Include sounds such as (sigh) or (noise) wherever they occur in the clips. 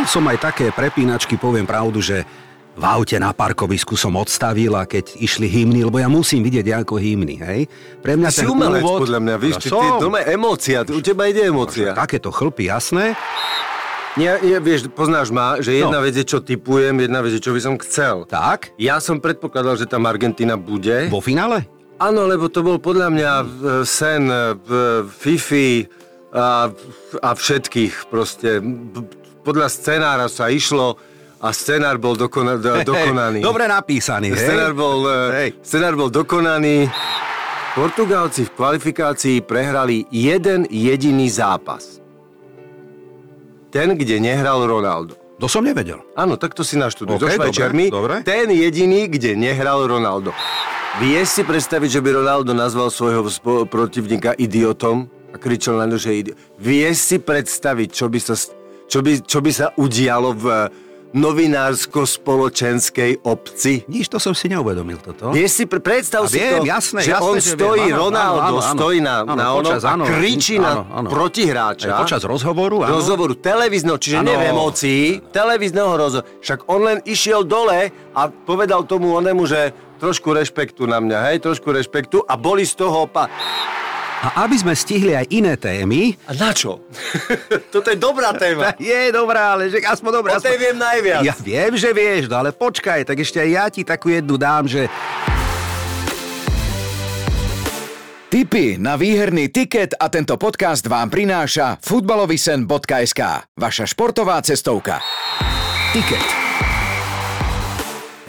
Mal som aj také prepínačky, poviem pravdu, že v aute na parkovisku som odstavil a keď išli hymny, lebo ja musím vidieť ako hymny, hej? Pre mňa si umelec, úvod... podľa mňa, víš, ty, ty, doma emócia, u teba ide emócia. Takéto chlpy, jasné. Nie, nie, vieš, poznáš ma, že jedna no. vec je, čo typujem, jedna vec je, čo by som chcel. Tak? Ja som predpokladal, že tam Argentina bude. Vo finále? Áno, lebo to bol podľa mňa sen Fifi a, a všetkých proste. Podľa scenára sa išlo a scenár bol dokona, (laughs) do, dokonaný. Dobre napísaný, hej? Scenár bol, e, (laughs) scenár bol dokonaný. Portugálci v kvalifikácii prehrali jeden jediný zápas. Ten, kde nehral Ronaldo. To som nevedel. Áno, tak to si naštuduj. Okay, so Švajčiarmi. Dobre, dobre. Ten jediný, kde nehral Ronaldo. Vieš si predstaviť, že by Ronaldo nazval svojho protivníka idiotom a kričal na ňu, že idiot. Vieš si predstaviť, čo by sa, čo by, čo by sa udialo v novinársko-spoločenskej obci? Nič, to som si neuvedomil toto. Vieš si, predstav a si viem, to, jasné, že jasné, on že stojí, viem, Ronaldo áno, áno, stojí na, áno, na ono počas, áno, a kričí áno, áno. na protihráča. Aj počas rozhovoru, áno. Rozhovoru televízneho, čiže áno. nie v emócii, televízneho rozhovoru. Však on len išiel dole a povedal tomu onemu, že trošku rešpektu na mňa, hej, trošku rešpektu a boli z toho pa... A aby sme stihli aj iné témy... A na čo? (laughs) Toto je dobrá téma. (laughs) je dobrá, ale že aspoň dobrá. O tej viem najviac. Ja viem, že vieš, no ale počkaj, tak ešte aj ja ti takú jednu dám, že... Tipy na výherný tiket a tento podcast vám prináša futbalovisen.sk, vaša športová cestovka. Tiket.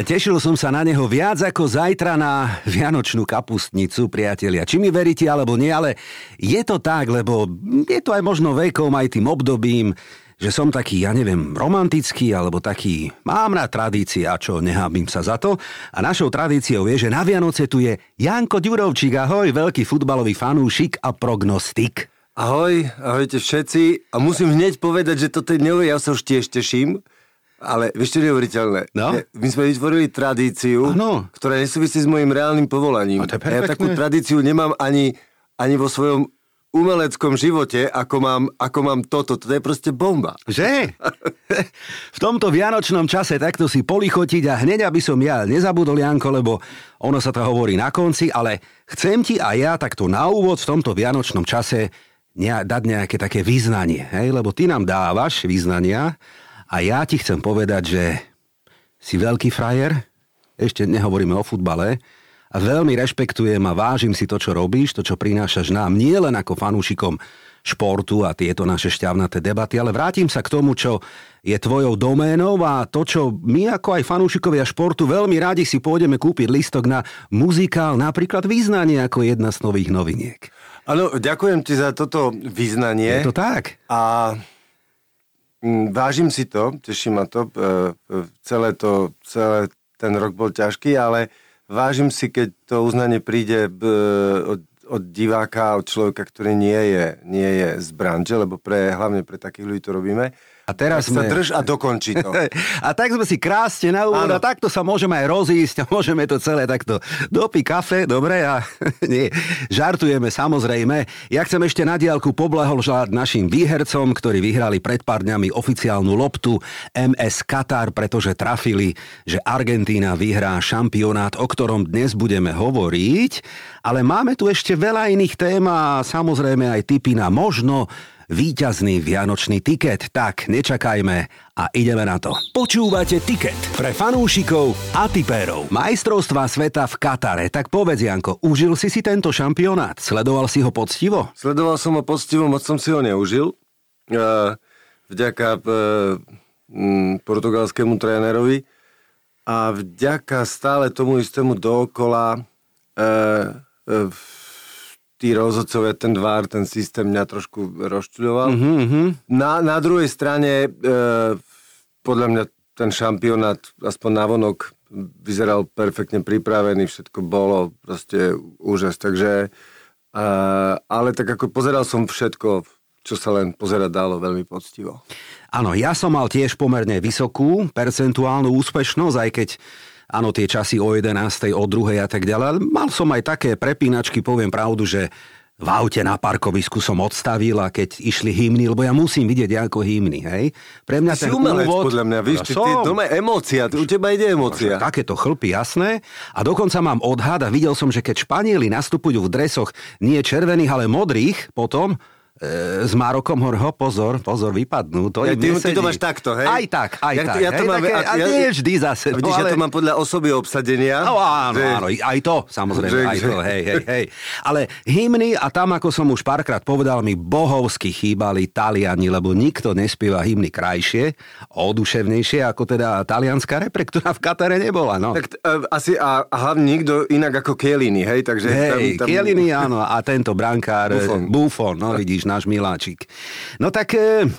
Tešil som sa na neho viac ako zajtra na Vianočnú kapustnicu, priatelia. Či mi veríte alebo nie, ale je to tak, lebo je to aj možno vekom, aj tým obdobím, že som taký, ja neviem, romantický, alebo taký, mám na tradície a čo, nehábim sa za to. A našou tradíciou je, že na Vianoce tu je Janko Ďurovčík, ahoj, veľký futbalový fanúšik a prognostik. Ahoj, ahojte všetci. A musím hneď povedať, že toto je neuveriteľné, ja sa už tiež teším, ale vieš, čo je neuveriteľné? No? My sme vytvorili tradíciu, ano. ktorá nesúvisí s mojim reálnym povolaním. A ja takú tradíciu nemám ani, ani vo svojom umeleckom živote, ako mám, ako mám toto. To je proste bomba. Že? v tomto vianočnom čase takto si polichotiť a hneď, aby som ja nezabudol, Janko, lebo ono sa to hovorí na konci, ale chcem ti aj ja takto na úvod v tomto vianočnom čase dať nejaké také význanie, hej? lebo ty nám dávaš význania a ja ti chcem povedať, že si veľký frajer, ešte nehovoríme o futbale, a veľmi rešpektujem a vážim si to, čo robíš, to, čo prinášaš nám, nie len ako fanúšikom športu a tieto naše šťavnaté debaty, ale vrátim sa k tomu, čo je tvojou doménou a to, čo my ako aj fanúšikovia športu veľmi radi si pôjdeme kúpiť listok na muzikál, napríklad Význanie ako jedna z nových noviniek. Áno, ďakujem ti za toto význanie. Je to tak? A vážim si to, teší ma to. E, e, celé to, celé ten rok bol ťažký, ale vážim si, keď to uznanie príde od, od diváka, od človeka, ktorý nie je, nie je z branže, lebo pre, hlavne pre takých ľudí to robíme. A teraz tak sme... sa drž a dokončí to. (laughs) a tak sme si krásne na úvod a takto sa môžeme aj rozísť a môžeme to celé takto dopí kafe, dobre a (laughs) nie, žartujeme samozrejme. Ja chcem ešte na diálku poblahoželať našim výhercom, ktorí vyhrali pred pár dňami oficiálnu loptu MS Qatar, pretože trafili, že Argentína vyhrá šampionát, o ktorom dnes budeme hovoriť. Ale máme tu ešte veľa iných tém a samozrejme aj tipy na možno víťazný vianočný tiket. Tak, nečakajme a ideme na to. Počúvate tiket pre fanúšikov a tipérov. Majstrovstva sveta v Katare. Tak povedz, Janko, užil si si tento šampionát? Sledoval si ho poctivo? Sledoval som ho poctivo, moc som si ho neužil. Vďaka portugalskému trénerovi a vďaka stále tomu istému dookola e, e, tí rozhodcovia, ten vár, ten systém mňa trošku rozčuľoval. Mm-hmm. Na, na druhej strane, e, podľa mňa ten šampionát, aspoň navonok, vyzeral perfektne pripravený, všetko bolo proste úžas, takže e, ale tak ako pozeral som všetko, čo sa len pozerať dalo veľmi poctivo. Áno, ja som mal tiež pomerne vysokú percentuálnu úspešnosť, aj keď áno, tie časy o 11. o 2. a tak ďalej. Ale mal som aj také prepínačky, poviem pravdu, že v aute na parkovisku som odstavil a keď išli hymny, lebo ja musím vidieť ako hymny, hej. Pre mňa ty ten umelec, úvod... podľa mňa, víš, ja ty, ty, doma emócia, u teba ide emócia. Takéto chlpy, jasné. A dokonca mám odhad a videl som, že keď Španieli nastupujú v dresoch nie červených, ale modrých potom, E, s Marokom Horho, pozor, pozor, vypadnú. To ja, ty, ty to máš takto, hej? Aj tak, aj ja, tak. Ja to hej, mám, také, a, ja, nie vždy zase. Vidíš, no, ale... ja to mám podľa osoby obsadenia. No áno, že... áno, aj to, samozrejme, že, aj to, hej, hej, hej. Ale hymny, a tam, ako som už párkrát povedal, mi bohovsky chýbali Taliani, lebo nikto nespieva hymny krajšie, oduševnejšie, ako teda talianská repre, ktorá v Katare nebola, no. Tak uh, asi a, a hlavne nikto inak ako Kielini, hej, takže... Hej, tam, tam... Kielini, áno, a tento brankár Buffon, Buffon no vidíš, náš miláčik. No tak e,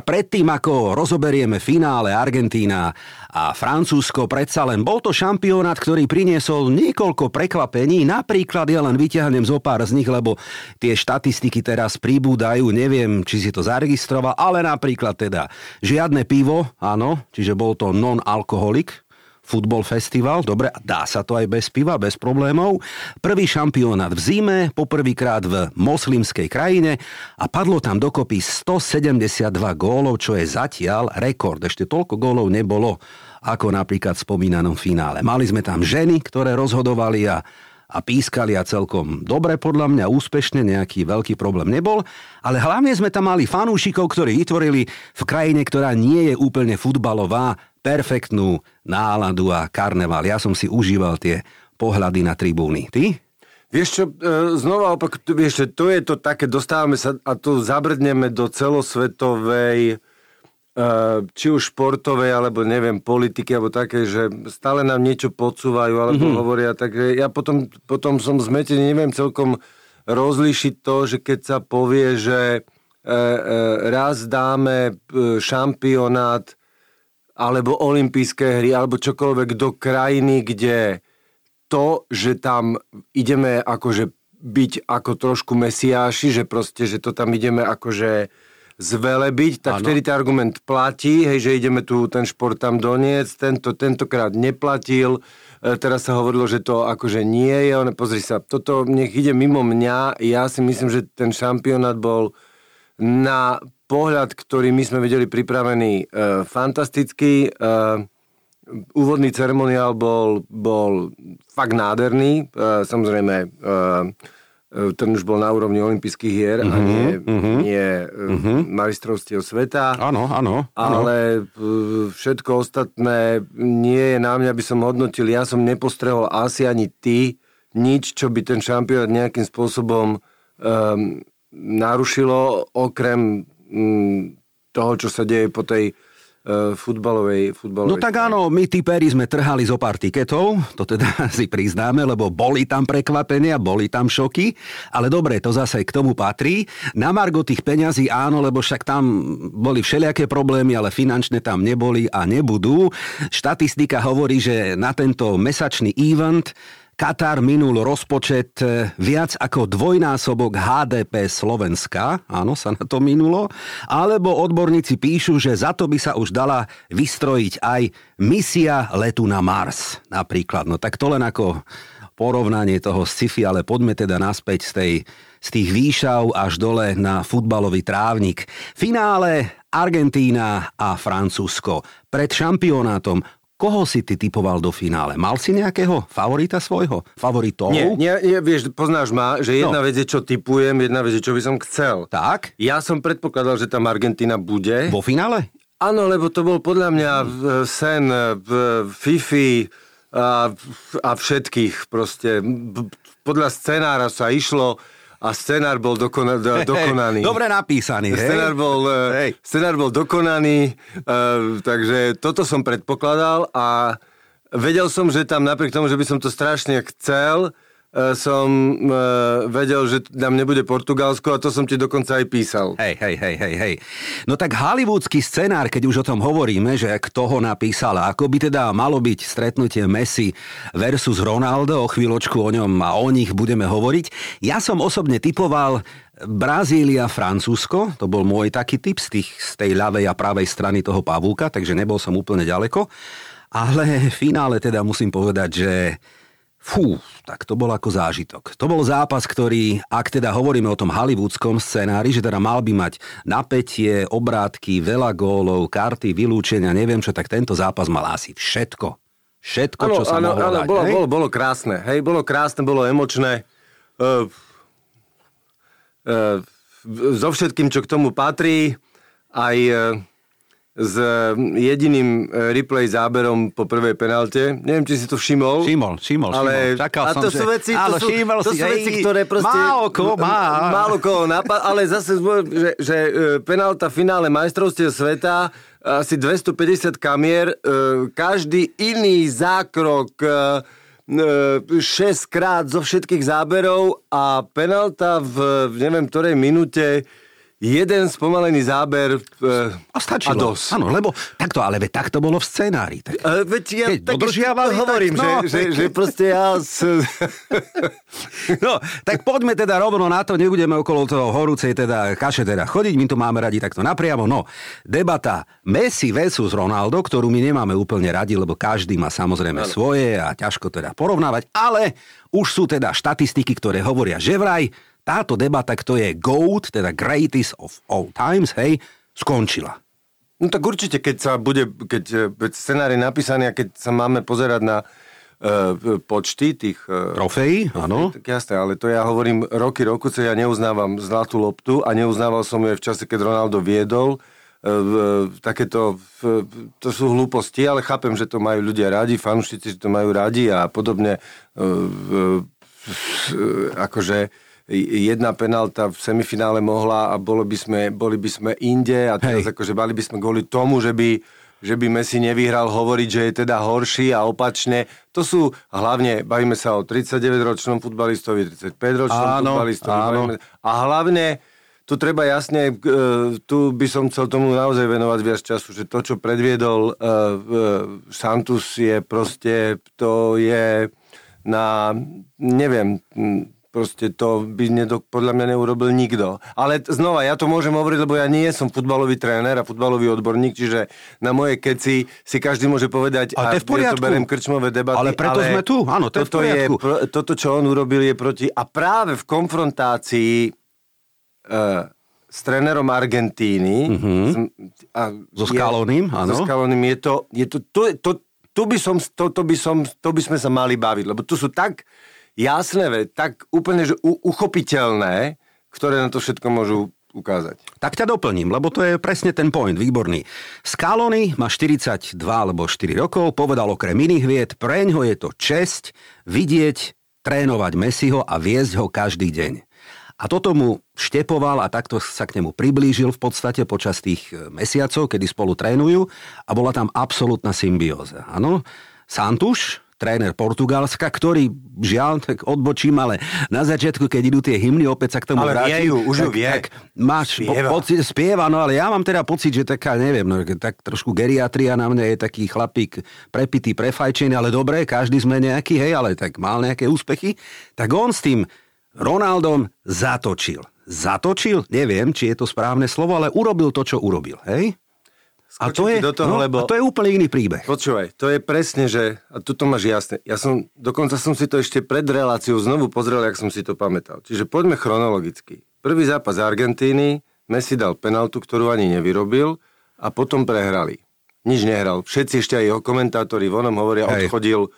Predtým, ako rozoberieme finále Argentína a Francúzsko, predsa len bol to šampionát, ktorý priniesol niekoľko prekvapení. Napríklad ja len vyťahnem zo pár z nich, lebo tie štatistiky teraz pribúdajú. Neviem, či si to zaregistroval, ale napríklad teda žiadne pivo, áno, čiže bol to non-alkoholik, futbol festival, dobre, dá sa to aj bez piva, bez problémov. Prvý šampionát v zime, poprvýkrát v moslimskej krajine a padlo tam dokopy 172 gólov, čo je zatiaľ rekord. Ešte toľko gólov nebolo ako napríklad v spomínanom finále. Mali sme tam ženy, ktoré rozhodovali a a pískali a celkom dobre podľa mňa, úspešne, nejaký veľký problém nebol, ale hlavne sme tam mali fanúšikov, ktorí vytvorili v krajine, ktorá nie je úplne futbalová, perfektnú náladu a karneval. Ja som si užíval tie pohľady na tribúny. Ty? Vieš čo, e, znova opak, vieš čo, to je to také, dostávame sa a tu zabrdneme do celosvetovej e, či už športovej, alebo neviem, politiky, alebo také, že stále nám niečo podsúvajú, alebo mm-hmm. hovoria, takže ja potom, potom som zmetený, neviem celkom rozlíšiť to, že keď sa povie, že e, e, raz dáme šampionát alebo olympijské hry, alebo čokoľvek do krajiny, kde to, že tam ideme akože byť ako trošku mesiáši, že proste, že to tam ideme akože zvelebiť, tak ano. vtedy ten argument platí, hej, že ideme tu ten šport tam doniec, tento, tentokrát neplatil, e, teraz sa hovorilo, že to akože nie je, ale pozri sa, toto nech ide mimo mňa, ja si myslím, že ten šampionát bol na pohľad, ktorý my sme vedeli pripravený e, fantastický. E, úvodný ceremoniál bol, bol fakt nádherný. E, samozrejme, e, e ten už bol na úrovni olympijských hier uh-huh, a mhm, nie, uh-huh, nie uh-huh. majstrovstiev sveta. Áno, áno. Ale všetko ostatné nie je na mňa, by som hodnotil. Ja som nepostrehol asi ani ty nič, čo by ten šampionát nejakým spôsobom um, narušilo, okrem toho, čo sa deje po tej uh, futbalovej, futbalovej... No tak áno, my typeri sme trhali zo pár tiketov, to teda (laughs) si priznáme, lebo boli tam prekvapenia, boli tam šoky, ale dobre, to zase k tomu patrí. Na margo tých peňazí áno, lebo však tam boli všelijaké problémy, ale finančné tam neboli a nebudú. Štatistika hovorí, že na tento mesačný event Katar minul rozpočet e, viac ako dvojnásobok HDP Slovenska, áno, sa na to minulo, alebo odborníci píšu, že za to by sa už dala vystrojiť aj misia letu na Mars napríklad. No tak to len ako porovnanie toho sci-fi, ale poďme teda naspäť z, tej, z tých výšav až dole na futbalový trávnik. Finále Argentína a Francúzsko. Pred šampionátom Koho si ty typoval do finále? Mal si nejakého favorita svojho? Favoritov? Nie, nie, nie vieš, poznáš ma, že jedna no. vec je, čo typujem, jedna vec je, čo by som chcel. Tak? Ja som predpokladal, že tam Argentina bude. Vo finále? Áno, lebo to bol podľa mňa sen v Fifi a, a všetkých proste. Podľa scenára sa išlo a scenár bol dokona, do, dokonaný. Dobre napísaný, hej? Scenár bol, e, hej. scenár bol dokonaný, uh, takže toto som predpokladal a vedel som, že tam napriek tomu, že by som to strašne chcel, som uh, vedel, že tam nebude Portugalsko a to som ti dokonca aj písal. Hej, hej, hej, hej, hej. No tak hollywoodsky scenár, keď už o tom hovoríme, že kto ho napísal, ako by teda malo byť stretnutie Messi versus Ronaldo, o chvíľočku o ňom a o nich budeme hovoriť. Ja som osobne typoval Brazília, Francúzsko, to bol môj taký typ z, tých, z tej ľavej a pravej strany toho pavúka, takže nebol som úplne ďaleko. Ale v finále teda musím povedať, že Fú, tak to bol ako zážitok. To bol zápas, ktorý, ak teda hovoríme o tom hollywoodskom scenári, že teda mal by mať napätie, obrátky, veľa gólov, karty, vylúčenia, neviem čo, tak tento zápas mal asi všetko. Všetko, ano, čo sa ano, mohlo ano, dať. Bolo, bolo, bolo krásne, hej, bolo krásne, bolo emočné. Uh, uh, so všetkým, čo k tomu patrí, aj uh, s jediným e, replay záberom po prvej penalte. Neviem, či si to všimol. Všimol, všimol, ale... Čakal a to som, sú veci, áno, to sú, to si, sú veci, ktoré proste... Málo koho má. Málo koho napad, ale zase, že, že e, penálta v finále majstrovstiev sveta asi 250 kamier, e, každý iný zákrok 6 krát zo všetkých záberov a penálta v neviem ktorej minúte jeden spomalený záber e, a stačilo. A dosť. Áno, lebo takto, ale veď takto bolo v scenári. Tak, e, veď ja keď tak dodržiavali, hovorím, tak, no, že, že, že proste ja... S... (laughs) no, tak poďme teda rovno na to, nebudeme okolo toho horúcej teda kaše teda chodiť, my to máme radi takto napriamo. No, debata Messi versus Ronaldo, ktorú my nemáme úplne radi, lebo každý má samozrejme ano. svoje a ťažko teda porovnávať, ale už sú teda štatistiky, ktoré hovoria, že vraj táto debata, kto je GOAT, teda greatest of all times, hej, skončila. No tak určite, keď sa bude, keď, keď scenár je napísaný a keď sa máme pozerať na uh, počty tých... Uh, Trofejí, áno. Tak jasné, ale to ja hovorím roky, roku, co ja neuznávam zlatú loptu a neuznával som ju v čase, keď Ronaldo viedol. Uh, takéto, uh, to sú hlúposti, ale chápem, že to majú ľudia radi, fanúšici, že to majú radi a podobne. Uh, uh, akože jedna penálta v semifinále mohla a bolo by sme, boli by sme inde a teraz Hej. akože mali by sme kvôli tomu, že by že by Messi nevyhral hovoriť, že je teda horší a opačne. To sú hlavne, bavíme sa o 39-ročnom futbalistovi, 35-ročnom áno, futbalistovi. Áno. a hlavne, tu treba jasne, e, tu by som chcel tomu naozaj venovať viac času, že to, čo predviedol uh, uh, Santus je proste, to je na, neviem, Proste to by nedok- podľa mňa neurobil nikto. Ale znova, ja to môžem hovoriť, lebo ja nie som futbalový tréner a futbalový odborník, čiže na moje keci si každý môže povedať, a, to je v poriadku. ja to beriem krčmové debaty. Ale preto ale sme tu, áno, to toto je, je Toto, čo on urobil, je proti... A práve v konfrontácii uh, s trénerom Argentíny mm-hmm. a so Skaloným, áno. So Skaloným je to, je to, to, to, tu by som, to, to, by som, to by sme sa mali baviť, lebo tu sú tak jasné, tak úplne že u, uchopiteľné, ktoré na to všetko môžu ukázať. Tak ťa doplním, lebo to je presne ten point, výborný. Scaloni má 42 alebo 4 rokov, povedal okrem iných vied, preňho je to česť vidieť, trénovať Messiho a viesť ho každý deň. A toto mu štepoval a takto sa k nemu priblížil v podstate počas tých e, mesiacov, kedy spolu trénujú a bola tam absolútna symbióza. Áno, Santuš, tréner Portugalska, ktorý žiaľ, tak odbočím, ale na začiatku, keď idú tie hymny, opäť sa k tomu ale vrátim. Ju, už tak, ju vie. Tak máš spieva. Po, pocit, spieva, no ale ja mám teda pocit, že taká, neviem, no, tak trošku geriatria na mňa je taký chlapík prepitý, prefajčený, ale dobre, každý sme nejaký, hej, ale tak mal nejaké úspechy. Tak on s tým Ronaldom zatočil. Zatočil? Neviem, či je to správne slovo, ale urobil to, čo urobil, hej? A to, je, do toho, no, lebo... a to je úplne iný príbeh. Počúvaj, to je presne, že... A tu to máš jasné. Ja som, dokonca som si to ešte pred reláciou znovu pozrel, jak som si to pamätal. Čiže poďme chronologicky. Prvý zápas Argentíny, Messi dal penaltu, ktorú ani nevyrobil a potom prehrali. Nič nehral. Všetci ešte aj jeho komentátori vonom hovoria, Hej. odchodil,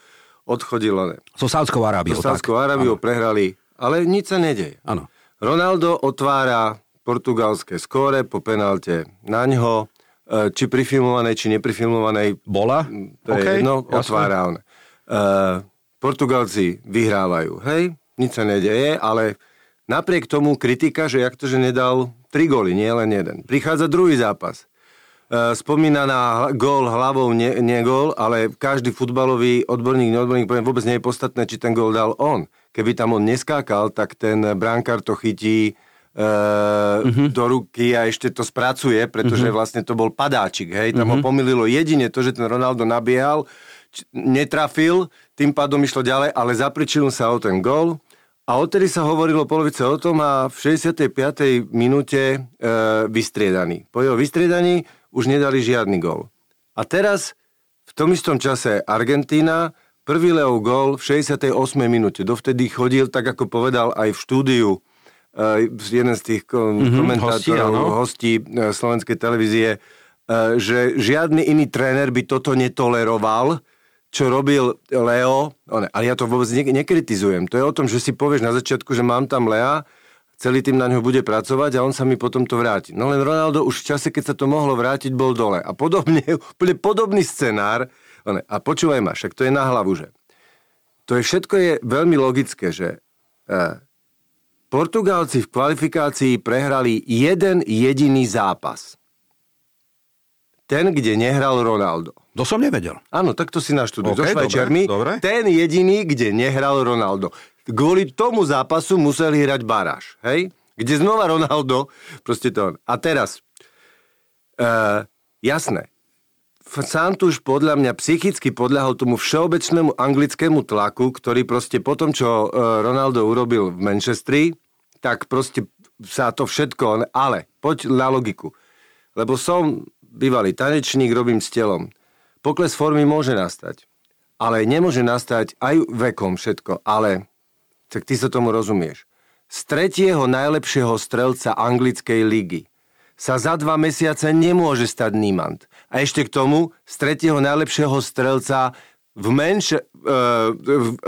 odchodil ne. So Sádskou Arábiou. So Sádskou Arábiou prehrali, ale nič sa nedeje. Áno. Ronaldo otvára portugalské skóre po penalte na ňo či prifilmovanej, či neprifilmovanej. Bola? To okay, je jedno, otvára on. Uh, Portugalci vyhrávajú, hej, nič sa nedeje, ale napriek tomu kritika, že jak to, že nedal tri góly, nie len jeden. Prichádza druhý zápas. Uh, spomína na gól hlavou, nie, nie gól, ale každý futbalový odborník, neodborník poviem, vôbec nie je podstatné, či ten gól dal on. Keby tam on neskákal, tak ten bránkar to chytí uh-huh. do ruky a ešte to spracuje, pretože uh-huh. vlastne to bol padáčik, hej, tam uh-huh. ho mhm. pomýlilo jedine to, že ten Ronaldo nabiehal, č- netrafil, tým pádom išlo ďalej, ale zapričil sa o ten gol a odtedy sa hovorilo polovice o tom a v 65. minúte e, vystriedaný. Po jeho vystriedaní už nedali žiadny gol. A teraz v tom istom čase Argentína Prvý Leo gol v 68. minúte. Dovtedy chodil, tak ako povedal aj v štúdiu, jeden z tých mm-hmm, komentátorov, hostí, hostí uh, slovenskej televízie, uh, že žiadny iný tréner by toto netoleroval, čo robil Leo, ale ja to vôbec ne- nekritizujem. To je o tom, že si povieš na začiatku, že mám tam Lea, celý tým na ňo bude pracovať a on sa mi potom to vráti. No len Ronaldo už v čase, keď sa to mohlo vrátiť, bol dole. A podobne, (laughs) úplne podobný scenár a počúvaj ma, však to je na hlavu, že to je všetko je veľmi logické, že Portugálci v kvalifikácii prehrali jeden jediný zápas. Ten, kde nehral Ronaldo. To som nevedel. Áno, tak to si naštuduj. Okay, so Švajčiarmi. Ten jediný, kde nehral Ronaldo. Kvôli tomu zápasu museli hrať baráž. Hej? Kde znova Ronaldo. Proste to. A teraz. E, jasné. Santuš podľa mňa psychicky podľahol tomu všeobecnému anglickému tlaku, ktorý proste po tom, čo e, Ronaldo urobil v Manchestri, tak proste sa to všetko, ale poď na logiku. Lebo som bývalý tanečník, robím s telom. Pokles formy môže nastať, ale nemôže nastať aj vekom všetko, ale tak ty sa tomu rozumieš. Z tretieho najlepšieho strelca anglickej ligy sa za dva mesiace nemôže stať Niemand. A ešte k tomu z tretieho najlepšieho strelca v Manche, uh,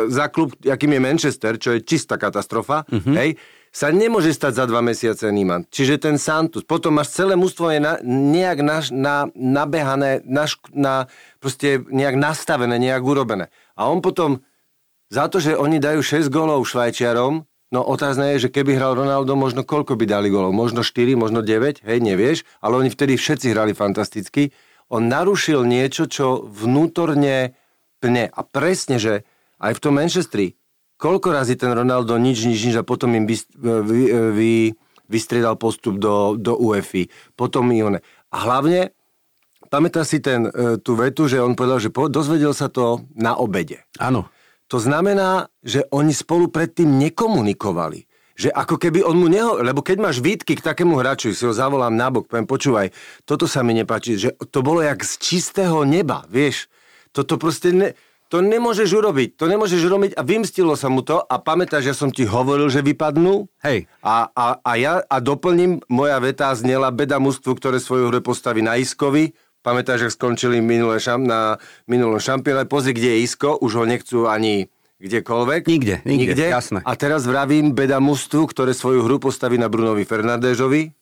za klub, akým je Manchester, čo je čistá katastrofa, mm-hmm. hej, sa nemôže stať za dva mesiace Niemand. Čiže ten Santus. Potom máš celé mústvo je na, nejak na, na, nabehané, na, na, proste nejak nastavené, nejak urobené. A on potom, za to, že oni dajú 6 golov Švajčiarom, No otázne je, že keby hral Ronaldo, možno koľko by dali golov? Možno 4, možno 9, hej, nevieš, ale oni vtedy všetci hrali fantasticky. On narušil niečo, čo vnútorne pne. A presne, že aj v tom Manchestri, koľko razy ten Ronaldo nič, nič, nič a potom im vy, vy, vy, vystriedal postup do, do UEFI. Potom i one. A hlavne, pamätá si ten, e, tú vetu, že on povedal, že po, dozvedel sa to na obede. Áno. To znamená, že oni spolu predtým nekomunikovali. Že ako keby on mu neho... Lebo keď máš výtky k takému hráču, si ho zavolám nabok, poviem, počúvaj, toto sa mi nepáči, že to bolo jak z čistého neba, vieš. Toto proste... Ne, to nemôžeš urobiť, to nemôžeš urobiť a vymstilo sa mu to a pamätáš, že som ti hovoril, že vypadnú? Hej. A, a, a ja a doplním, moja veta znela beda mústvu, ktoré svoju hru postaví na Iskovi, Pamätáš, že skončili minulé šam, na minulom šampióne. Pozri, kde je Isko, už ho nechcú ani kdekoľvek. Nikde, nikde, nikde. jasné. A teraz vravím beda mužstvu, ktoré svoju hru postaví na Brunovi Fernandéžovi.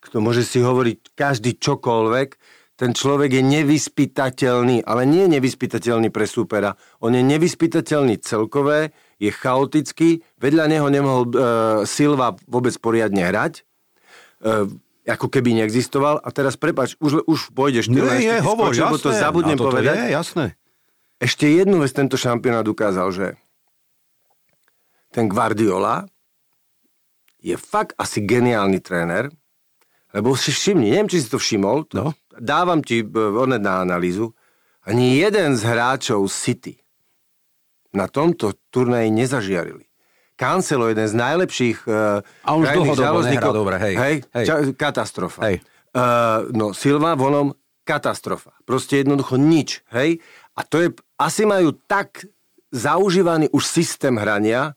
Kto môže si hovoriť každý čokoľvek. Ten človek je nevyspytateľný, ale nie je nevyspytateľný pre súpera. On je nevyspytateľný celkové, je chaotický, vedľa neho nemohol uh, Silva vôbec poriadne hrať. Uh, ako keby neexistoval. A teraz prepač, už, už pôjdeš. Nie, nie, hovor, jasné. to zabudnem povedať. Je, jasné. Ešte jednu vec tento šampionát ukázal, že ten Guardiola je fakt asi geniálny tréner, lebo si všimni, neviem, či si to všimol, to, no. dávam ti e, onet na analýzu, ani jeden z hráčov City na tomto turnaji nezažiarili. Cancelo, jeden z najlepších uh, A už dlhodobo nehrá dobre, hej. Hej, hej. Ča, katastrofa. Hej. Uh, no, Silva vonom katastrofa. Proste jednoducho nič, hej. A to je, asi majú tak zaužívaný už systém hrania,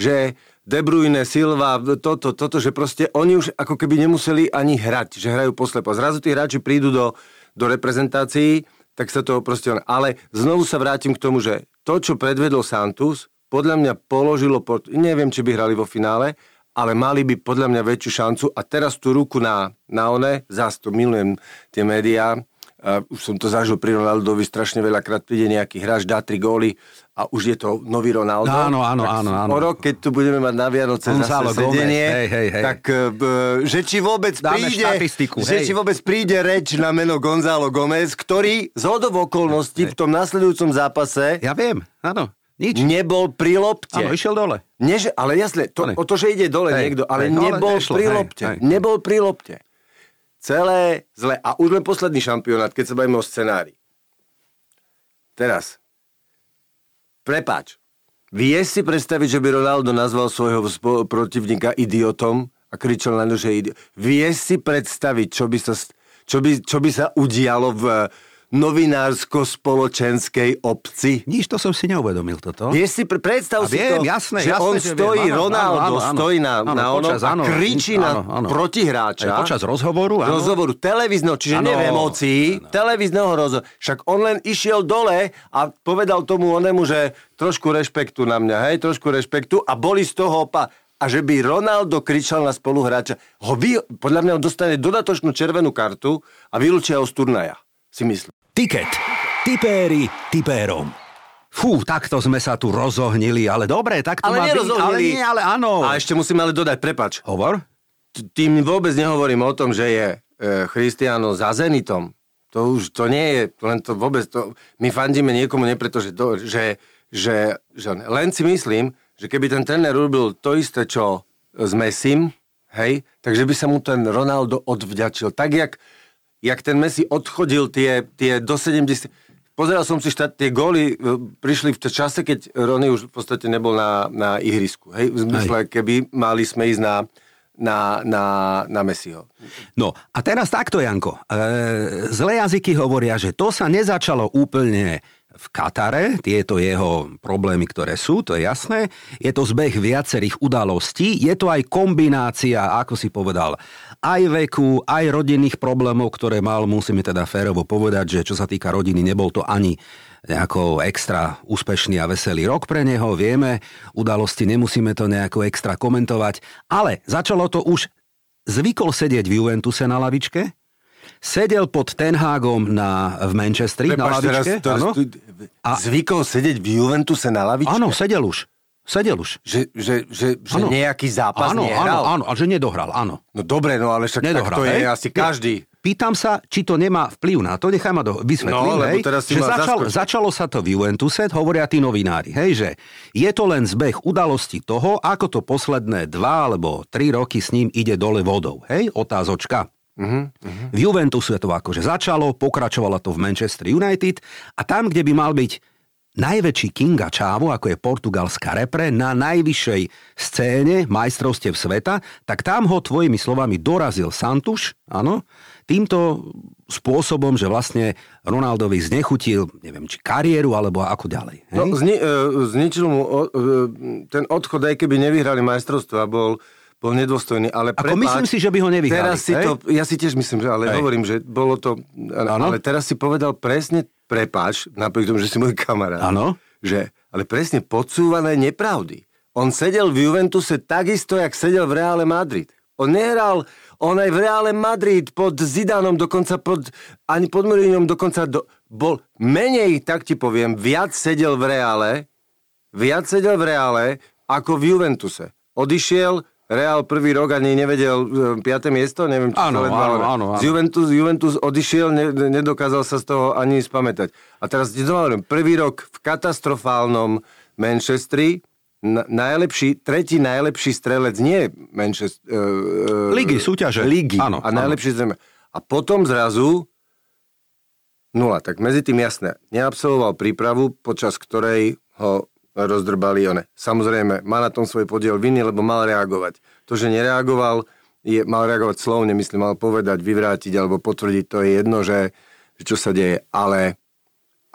že De Bruyne, Silva, toto, toto, že proste oni už ako keby nemuseli ani hrať, že hrajú poslepo. Zrazu tí hráči prídu do, do reprezentácií, tak sa to proste... Ale znovu sa vrátim k tomu, že to, čo predvedol Santus, podľa mňa položilo, pod, neviem, či by hrali vo finále, ale mali by podľa mňa väčšiu šancu a teraz tú ruku na, na one, zás to milujem tie médiá, Uh, už som to zažil pri Ronaldovi, strašne veľakrát príde nejaký hráč, dá tri góly a už je to nový Ronaldo. Áno, áno, áno. áno. O rok, keď tu budeme mať na Vianoce Gonzalo zase sedenie, hej, hej, hej. tak uh, že či vôbec Dáme príde, že či vôbec príde reč na meno Gonzalo Gomez, ktorý z hodov okolností v tom nasledujúcom zápase... Ja viem, áno nič. Nebol pri lopte. Áno, išiel dole. Neže, ale jasne, to, o to, že ide dole hej, niekto, ale hej, nebol nešlo, pri lopte. Hej, hej. Nebol pri lopte. Celé zle. A už len posledný šampionát, keď sa bavíme o scenári. Teraz. Prepáč. Vieš si predstaviť, že by Ronaldo nazval svojho protivníka idiotom a kričal na ňu, že idiot. Vieš si predstaviť, čo by sa, čo by, čo by sa udialo v novinársko-spoločenskej obci? Nič to som si neuvedomil toto. Vieš si, pre- predstav A si viem, to, jasné, že jasné, on že viem. stojí, Áno, Ronaldo áno, áno, áno. stojí na, Áno, na onom počas, a áno, kričí na áno, áno. protihráča. Aj počas rozhovoru, áno. rozhovoru televízneho, čiže Áno. nie v emócii, televízneho rozhovoru. Však on len išiel dole a povedal tomu onemu, že trošku rešpektu na mňa, hej, trošku rešpektu a boli z toho opa a že by Ronaldo kričal na spoluhráča, ho vy, podľa mňa on dostane dodatočnú červenú kartu a vylúčia ho z turnaja, si myslím. Tiket. Tipéri tipérom. Fú, takto sme sa tu rozohnili, ale dobre, tak to Ale má byť. Ale nie, ale áno. A ešte musíme ale dodať, prepač, Hovor? tým vôbec nehovorím o tom, že je e, Christiano za Zenitom. To už, to nie je, len to vôbec, to, my fandíme niekomu nie preto, že, to, že, že, že len si myslím, že keby ten tréner robil to isté, čo s Messim, hej, takže by sa mu ten Ronaldo odvďačil. Tak, jak, jak ten Messi odchodil tie, tie do 70... Pozeral som si štát, tie góly e, prišli v čase, keď Rony už v podstate nebol na, na ihrisku. Hej, v zmysle, keby mali sme ísť na, na, na, na Messiho. No a teraz takto, Janko. E, zlé jazyky hovoria, že to sa nezačalo úplne v Katare, tieto jeho problémy, ktoré sú, to je jasné. Je to zbeh viacerých udalostí, je to aj kombinácia, ako si povedal, aj veku, aj rodinných problémov, ktoré mal, musíme teda férovo povedať, že čo sa týka rodiny, nebol to ani nejako extra úspešný a veselý rok pre neho, vieme, udalosti nemusíme to nejako extra komentovať, ale začalo to už, zvykol sedieť v Juventuse na lavičke, sedel pod Ten Hagom na, v Manchestri na Prepáč, teraz, lavičke, teraz áno. tu, A- zvykol sedieť v Juventuse na lavičke? Áno, sedel už. Sedel už. Že, že, že, že Áno. nejaký zápas áno, áno, nehral? áno, a že nedohral, áno. No dobre, no ale však Nedohral, tak to je hej? asi každý. Pýtam sa, či to nemá vplyv na to, nechaj ma do, vysvetlím, No, hej, teraz že začal, zaskočil. začalo sa to v Juventuse, hovoria tí novinári, hej, že je to len zbeh udalosti toho, ako to posledné dva alebo tri roky s ním ide dole vodou, hej, otázočka. Mhm, V Juventuse to akože začalo, pokračovalo to v Manchester United a tam, kde by mal byť najväčší Kinga Čávo, ako je portugalská repre, na najvyššej scéne majstrovstiev sveta, tak tam ho tvojimi slovami dorazil Santuš, áno, týmto spôsobom, že vlastne Ronaldovi znechutil, neviem, či kariéru, alebo ako ďalej. Hej? No, zni, e, zničil mu o, e, ten odchod, aj keby nevyhrali majstrovstvo a bol, bol nedôstojný, ale Ako prepáč, myslím si, že by ho nevyhrali. Teraz si hej? to, ja si tiež myslím, že, ale Hej. hovorím, že bolo to, Áno. ale teraz si povedal presne, prepáč, napriek tomu, že si môj kamarát, Áno. že, ale presne podsúvané nepravdy. On sedel v Juventuse takisto, jak sedel v Reále Madrid. On nehral, on aj v Reále Madrid pod Zidanom, dokonca pod, ani pod Mourinhom, dokonca do, bol menej, tak ti poviem, viac sedel v Reále, viac sedel v Reále, ako v Juventuse. Odišiel, Real prvý rok ani nevedel 5. miesto, neviem, či Áno, ledva, áno, áno, áno. Z Juventus, Juventus odišiel, ne, nedokázal sa z toho ani spamätať. A teraz ti hovorím, prvý rok v katastrofálnom Manchestri, na, najlepší, tretí najlepší strelec, nie Manchester... Uh, Ligy, súťaže. Ligy. Áno, a áno. najlepší strelec. A potom zrazu nula. Tak medzi tým jasné, neabsolvoval prípravu, počas ktorej ho rozdrbali one. Samozrejme, má na tom svoj podiel viny, lebo mal reagovať. To, že nereagoval, je, mal reagovať slovne, myslím, mal povedať, vyvrátiť alebo potvrdiť, to je jedno, že, že čo sa deje. Ale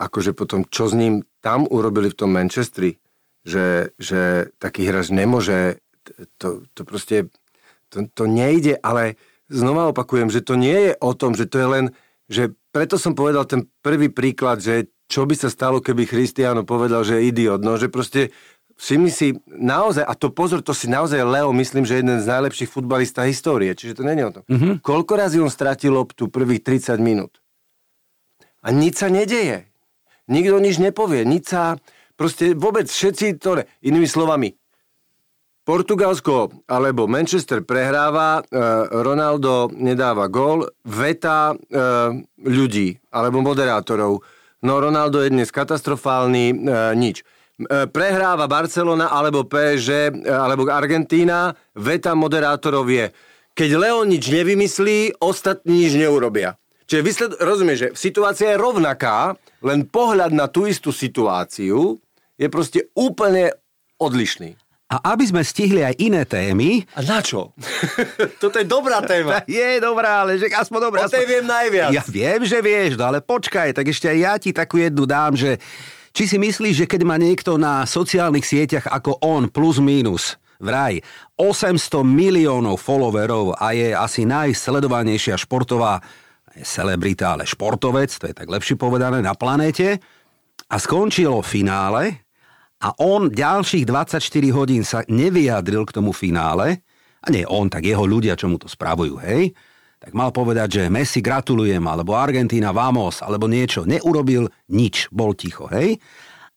akože potom, čo s ním tam urobili v tom Manchestri, že, že taký hráč nemôže, to, to proste, to, to nejde, ale znova opakujem, že to nie je o tom, že to je len, že preto som povedal ten prvý príklad, že čo by sa stalo, keby Christiano povedal, že je idiot, no že proste všimni si naozaj, a to pozor, to si naozaj Leo, myslím, že jeden z najlepších futbalistov histórie, čiže to je o tom. Mm-hmm. Koľko razy on stratil loptu prvých 30 minút? A nič sa nedeje. Nikto nič nepovie, nič sa, proste vôbec všetci to, inými slovami, Portugalsko alebo Manchester prehráva, e, Ronaldo nedáva gól, veta e, ľudí alebo moderátorov. No Ronaldo je dnes katastrofálny, e, nič. Prehráva Barcelona alebo PSG alebo Argentína, veta moderátorov je, keď Leo nič nevymyslí, ostatní nič neurobia. Čiže vysled, rozumieš, že situácia je rovnaká, len pohľad na tú istú situáciu je proste úplne odlišný. A aby sme stihli aj iné témy... A na čo? (laughs) Toto je dobrá téma. (laughs) Je dobrá, ale že aspoň dobrá. O tej viem najviac. Ja viem, že vieš, no ale počkaj, tak ešte aj ja ti takú jednu dám, že či si myslíš, že keď má niekto na sociálnych sieťach ako on plus minus vraj 800 miliónov followerov a je asi najsledovanejšia športová celebrita, ale športovec, to je tak lepšie povedané, na planéte a skončilo finále a on ďalších 24 hodín sa nevyjadril k tomu finále, a nie on, tak jeho ľudia, čo mu to spravujú, hej, tak mal povedať, že Messi gratulujem, alebo Argentína vamos, alebo niečo. Neurobil nič, bol ticho, hej.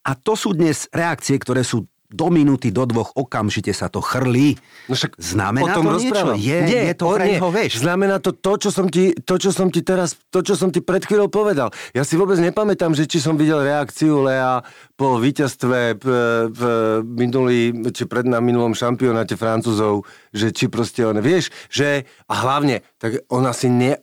A to sú dnes reakcie, ktoré sú do minúty, do dvoch okamžite sa to chrlí. No však Znamená o tom to niečo? Je, nie, je to pre neho, vieš. Znamená to to, čo som ti, to, čo som ti teraz, to, čo som ti pred chvíľou povedal. Ja si vôbec nepamätám, že či som videl reakciu Lea po víťazstve v, v minulý, či pred na minulom šampionáte Francúzov, že či proste on, vieš, že, a hlavne, tak on asi ne,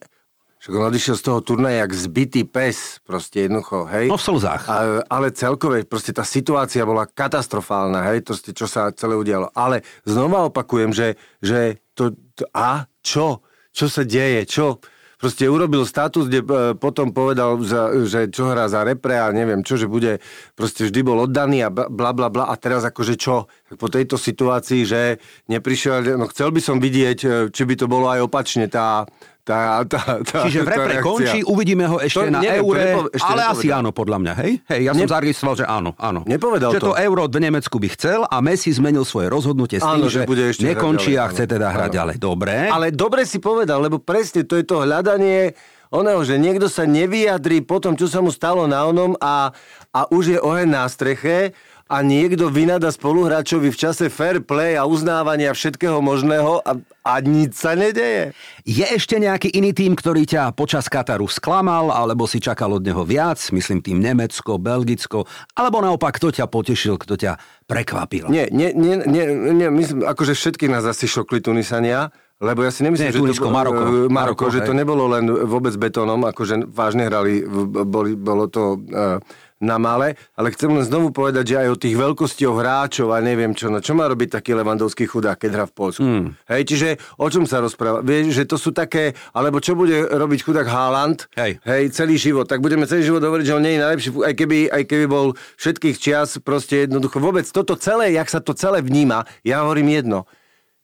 však on odišiel z toho turnaja jak zbytý pes, proste jednoducho, hej. No v slzách. A, ale celkové, proste tá situácia bola katastrofálna, hej, to, čo sa celé udialo. Ale znova opakujem, že, že to, to, a čo? Čo sa deje? Čo? Proste urobil status, kde e, potom povedal, že čo hrá za repre a neviem čo, že bude, proste vždy bol oddaný a bla bla bla a teraz akože čo? Tak po tejto situácii, že neprišiel, no chcel by som vidieť, e, či by to bolo aj opačne, tá, tá, tá, tá Čiže v repre končí, uvidíme ho ešte To na neviem, eure, nepo- ešte ale nepovedal. asi áno, podľa mňa, hej? Hej, ja som Ne- zaregistroval, že áno, áno. Nepovedal že to. to. euro v Nemecku by chcel a Messi zmenil svoje rozhodnutie s tým, Áno, že že, bude ešte nekončí ďalej, a chce áno. teda hrať Áno. ďalej. Dobre. Ale dobre si povedal, lebo presne to je to hľadanie oného, že niekto sa nevyjadrí po tom, čo sa mu stalo na onom a, a už je oheň na streche a niekto vynada spoluhráčovi v čase fair play a uznávania všetkého možného a, a nič sa nedeje. Je ešte nejaký iný tým, ktorý ťa počas Kataru sklamal, alebo si čakal od neho viac, myslím tým Nemecko, Belgicko, alebo naopak, kto ťa potešil, kto ťa prekvapil? Nie, nie, nie, nie, nie myslím, akože všetky nás asi šokli Tunisania, lebo ja si nemyslím, Nie, že Tunisko, to, Maroko. e, Maroko, Maroko, že to nebolo len vôbec betónom, akože vážne hrali, boli, bolo to e, na malé, ale chcem len znovu povedať, že aj o tých veľkostioch hráčov a neviem čo, no čo má robiť taký levandovský chudák, keď hrá v Polsku. Hmm. Hej, čiže o čom sa rozpráva? Vieš, že to sú také, alebo čo bude robiť chudák Haaland, Hej. hej, celý život, tak budeme celý život hovoriť, že on nie je najlepší, aj keby, aj keby bol všetkých čias, proste jednoducho vôbec toto celé, jak sa to celé vníma, ja hovorím jedno.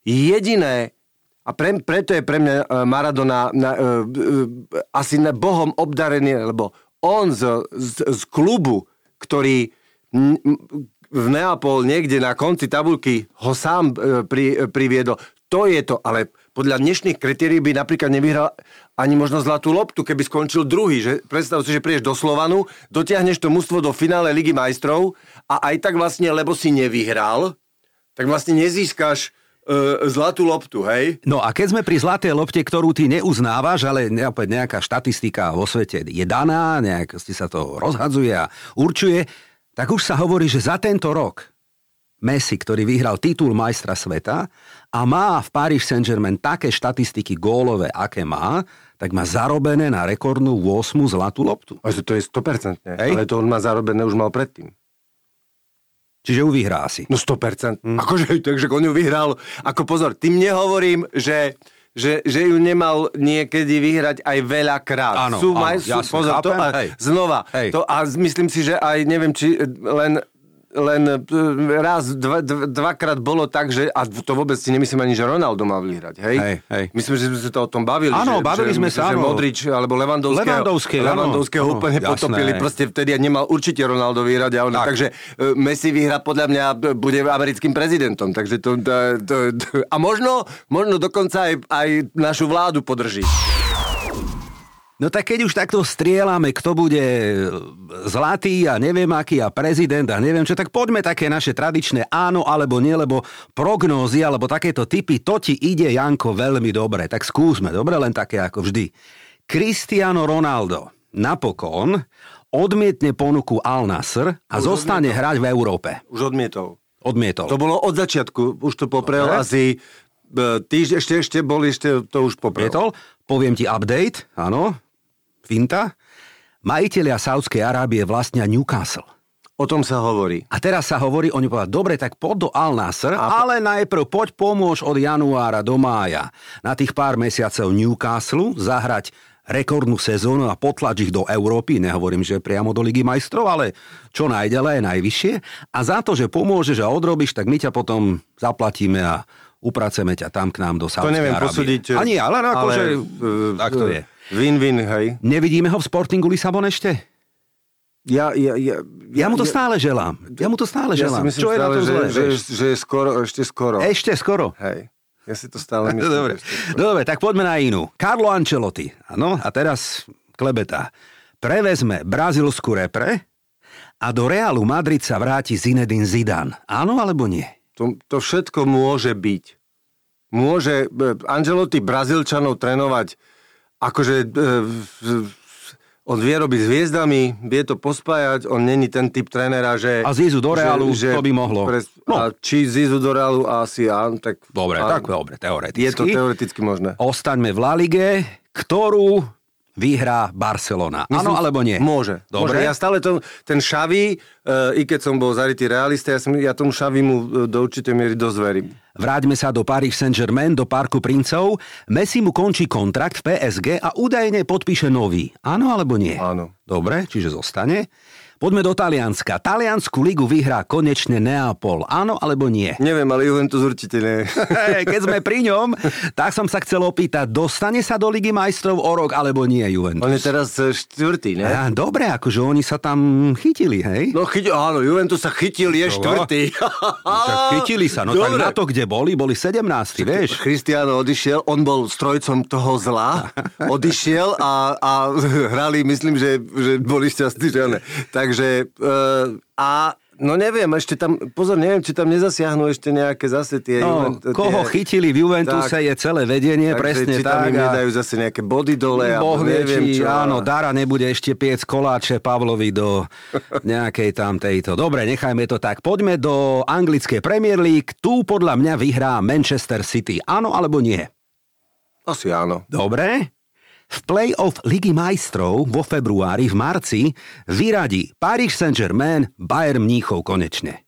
Jediné, a pre, preto je pre mňa e, Maradona na, e, e, asi na Bohom obdarený, lebo on z, z, z klubu, ktorý v Neapol niekde na konci tabulky ho sám e, pri, e, priviedol, to je to, ale podľa dnešných kritérií by napríklad nevyhral ani možno zlatú loptu, keby skončil druhý. Že predstav si, že prídeš do Slovanu, dotiahneš to mužstvo do finále Ligy majstrov a aj tak vlastne, lebo si nevyhral, tak vlastne nezískaš e, zlatú loptu, hej? No a keď sme pri zlatej lopte, ktorú ty neuznávaš, ale opäť nejaká štatistika vo svete je daná, nejak si sa to rozhadzuje a určuje, tak už sa hovorí, že za tento rok Messi, ktorý vyhral titul majstra sveta a má v Paris Saint-Germain také štatistiky gólové, aké má, tak má zarobené na rekordnú 8 zlatú loptu. A že to je 100%, Hej. ale to on má zarobené už mal predtým. Čiže ju vyhrá si. No 100%. Mm. Akože, takže on ju vyhral. Ako pozor, tým nehovorím, že že, že ju nemal niekedy vyhrať aj veľakrát. Áno, sú, áno, sú, jasne, pozor, to, a, hej. znova. Hej. To, a myslím si, že aj neviem, či len len e, raz, dva, dva, dvakrát bolo tak, že, a to vôbec si nemyslím ani, že Ronaldo mal vyhrať, hej? Hej, hej. Myslím, že sme sa to o tom bavili. Áno, že, bavili že, sme myslím, sa, áno. Modrič alebo Levandovského, Levandovský, áno, Levandovského áno, úplne jasné. potopili. Proste vtedy nemal určite Ronaldo vyhrať. A ono, Tak. takže e, Messi vyhra podľa mňa bude americkým prezidentom. Takže to, to, to, to, a možno, možno dokonca aj, aj našu vládu podrží. No tak keď už takto strieľame, kto bude zlatý a neviem aký a prezident a neviem čo, tak poďme také naše tradičné áno alebo nie, lebo prognózy alebo takéto typy, to ti ide, Janko, veľmi dobre. Tak skúsme, dobre, len také ako vždy. Cristiano Ronaldo napokon odmietne ponuku Al Nasr a zostane hrať v Európe. Už odmietol. Odmietol. To bolo od začiatku. Už to poprel Dobre. asi e, týždeň, ešte, ešte boli, ešte to už poprel. Odmietol. Poviem ti update, áno, finta. Majiteľia Saudskej Arábie vlastnia Newcastle. O tom sa hovorí. A teraz sa hovorí, oni povedali, dobre, tak poď do Al Nasr, ale najprv poď pomôž od januára do mája na tých pár mesiacov Newcastle zahrať rekordnú sezónu a potlač ich do Európy, nehovorím, že priamo do Ligy majstrov, ale čo najďalej, najvyššie. A za to, že pomôžeš a odrobíš, tak my ťa potom zaplatíme a upraceme ťa tam k nám do Sávskej To neviem Arábie. posúdiť. Ani, ale akože, e, tak to je. Win-win, hej. Nevidíme ho v Sportingu Lisabon ešte? Ja, ja, ja, Ja mu to stále želám. Ja mu to stále ja si želám. myslím Čo je na stále, tom že, zlé? že, že, je skoro, ešte skoro. Ešte skoro. Hej. Ja si to stále myslím. Dobre. Dobre, tak poďme na inú. Carlo Ancelotti. Áno, a teraz klebeta. Prevezme brazilskú repre a do Realu Madrid sa vráti Zinedine Zidane. Áno alebo nie? To, to všetko môže byť. Môže e, Angelotti Brazílčanov trénovať akože e, on vie robiť s hviezdami, vie to pospájať, on není ten typ trénera, že... A Zizu do Realu, to by mohlo. No. A či Zizu do Realu asi áno, tak... Dobre, a, tak dobre, teoreticky. Je to teoreticky možné. Ostaňme v La Lige, ktorú vyhrá Barcelona. Áno alebo nie? Môže. Dobre. Môže. Ja stále to, ten Šavi, uh, i keď som bol zarytý realista, ja, som, ja tomu Šavimu do určitej miery dosť verím. Vráťme sa do Paris Saint-Germain, do Parku princov. Messi mu končí kontrakt v PSG a údajne podpíše nový. Áno alebo nie? Áno. Dobre, čiže zostane. Poďme do Talianska. Taliansku ligu vyhrá konečne Neapol. Áno alebo nie? Neviem, ale Juventus určite nie. Keď sme pri ňom, tak som sa chcel opýtať, dostane sa do Ligy majstrov o rok alebo nie Juventus? On je teraz e, štvrtý, ne? Á, dobre, akože oni sa tam chytili, hej? No chytil, áno, Juventus sa chytil, je štvrtý. Však chytili sa, no tak Dobre. na to, kde boli, boli 17, vieš? Cristiano odišiel, on bol strojcom toho zla, (laughs) odišiel a, a (laughs) hrali, myslím, že, že boli šťastní, že ne. Takže e, a no neviem, ešte tam, pozor, neviem, či tam nezasiahnu ešte nejaké zase tie... No, Juvent- koho tie- chytili v Juventuse Tak. je celé vedenie, Takže presne či tam tak. im a- nedajú zase nejaké body dole, Boh vie, neviem či čo. áno, Dara nebude ešte piec koláče Pavlovi do (laughs) nejakej tam tejto. Dobre, nechajme to tak. Poďme do anglickej Premier League. Tu podľa mňa vyhrá Manchester City. Áno alebo nie? Asi áno. Dobre. V play-off Ligy majstrov vo februári v marci vyradí Paris Saint-Germain Bayern Mníchov konečne.